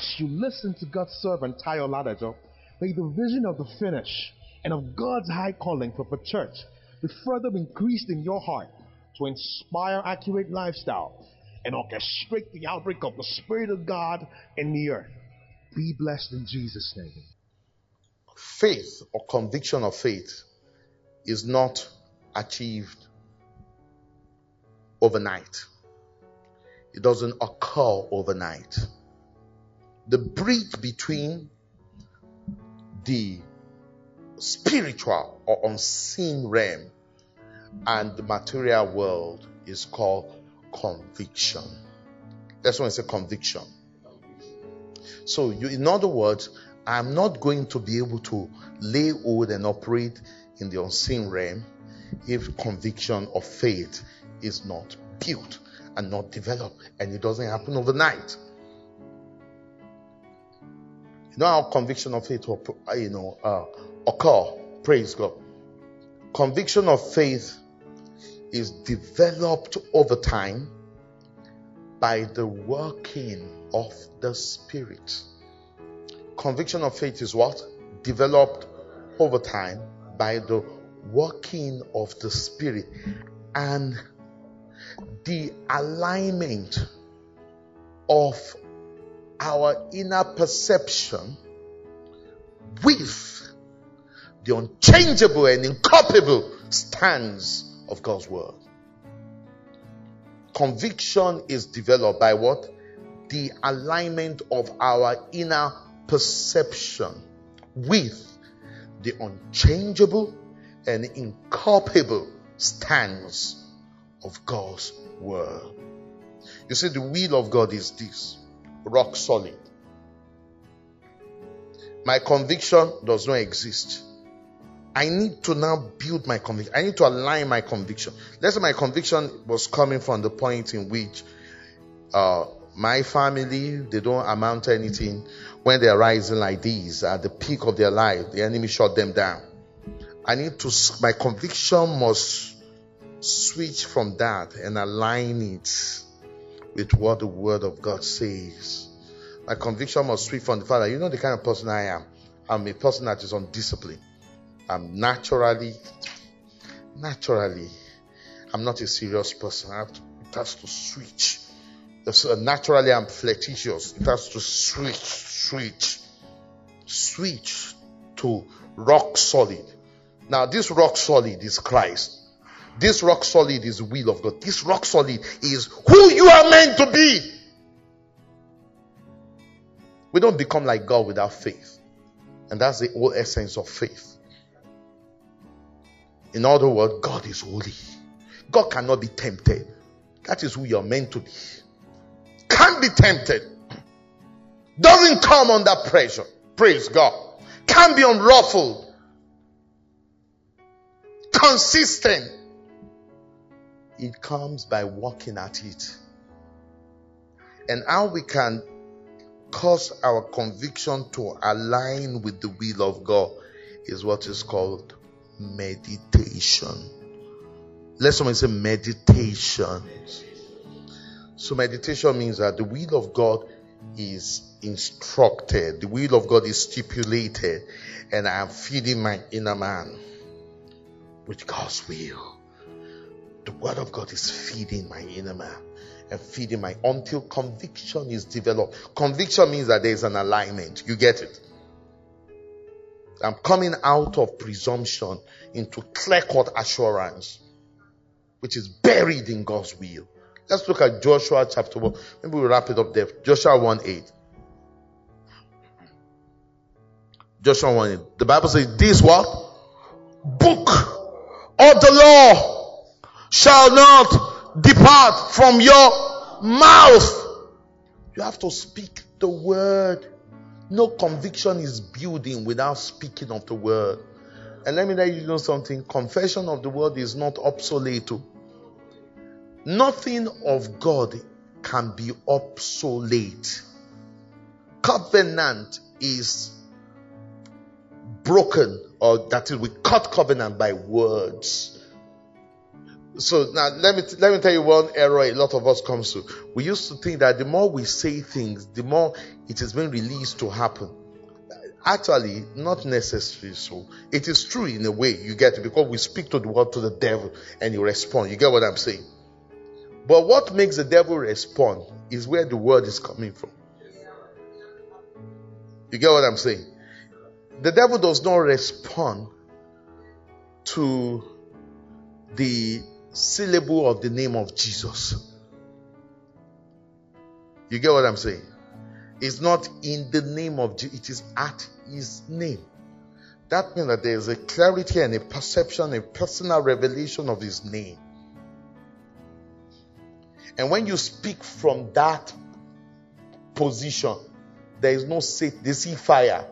as you listen to God's servant Tayo Ladajo, may the vision of the finish and of God's high calling for the church be further increased in your heart to inspire accurate lifestyle and orchestrate the outbreak of the Spirit of God in the earth. Be blessed in Jesus' name. Faith or conviction of faith is not achieved overnight. It doesn't occur overnight. The bridge between the spiritual or unseen realm and the material world is called conviction. That's when I say conviction. So, you, in other words, I'm not going to be able to lay hold and operate in the unseen realm if conviction of faith is not built and not developed, and it doesn't happen overnight. You know how conviction of faith will, uh, you know, uh, occur. Praise God. Conviction of faith is developed over time by the working of the Spirit. Conviction of faith is what? Developed over time by the working of the Spirit and the alignment of our inner perception with the unchangeable and incomparable stands of God's word. Conviction is developed by what? The alignment of our inner perception with the unchangeable and incomparable stands of God's word. You see, the will of God is this rock solid. My conviction does not exist. I need to now build my conviction. I need to align my conviction. Let's say my conviction was coming from the point in which uh, my family, they don't amount to anything. When they're rising like these at the peak of their life, the enemy shot them down. I need to, my conviction must switch from that and align it with what the word of God says. My conviction must switch from the Father. You know the kind of person I am. I'm a person that is undisciplined. I'm naturally, naturally, I'm not a serious person. I have to, it has to switch. So uh, naturally, I'm flirtatious. It has to switch, switch, switch to rock solid. Now, this rock solid is Christ. This rock solid is the will of God. This rock solid is who you are meant to be. We don't become like God without faith. And that's the whole essence of faith. In other words, God is holy. God cannot be tempted. That is who you're meant to be. Can't be tempted. Doesn't come under pressure. Praise God. Can't be unruffled. Consistent. It comes by working at it. And how we can cause our conviction to align with the will of God is what is called meditation. Let someone say meditation. So, meditation means that the will of God is instructed, the will of God is stipulated, and I am feeding my inner man with God's will. The word of God is feeding my inner man and feeding my until conviction is developed. Conviction means that there is an alignment. You get it? I'm coming out of presumption into clear cut assurance, which is buried in God's will. Let's look at Joshua chapter 1. Maybe we'll wrap it up there. Joshua 1 8. Joshua 1 8. The Bible says, This what? Book of the law shall not depart from your mouth. You have to speak the word no conviction is building without speaking of the word. And let me let you know something confession of the word is not obsolete. Nothing of God can be obsolete. Covenant is broken, or that is, we cut covenant by words. So now let me let me tell you one error a lot of us comes to. We used to think that the more we say things, the more it is being released to happen. Actually, not necessarily so. It is true in a way, you get it, because we speak to the word to the devil and you respond. You get what I'm saying? But what makes the devil respond is where the word is coming from. You get what I'm saying? The devil does not respond to the syllable of the name of Jesus. You get what I'm saying? It's not in the name of Jesus, it is at his name. That means that there is a clarity and a perception, a personal revelation of his name. And when you speak from that position, there is no set, they see fire.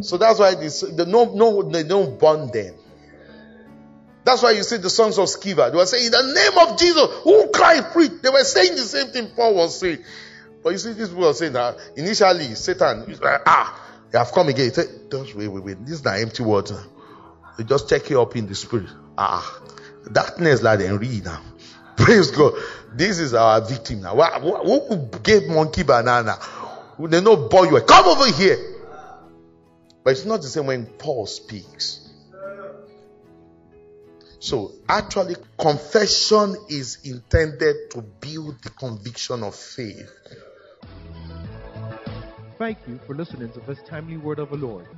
So that's why this, the no, no, they don't burn them. That's why you see the sons of Sceva. They were saying, in the name of Jesus, who Christ preach. They were saying the same thing Paul was saying. But you see, these people are saying that initially Satan, ah, they have come again. Said, just wait, wait, wait. This is not empty water. They just check you up in the spirit. Ah, darkness like read now. Praise God. This is our victim now. Who gave monkey banana? They know boy you. Come over here. But it's not the same when Paul speaks. So actually, confession is intended to build the conviction of faith. Thank you for listening to this timely word of the Lord.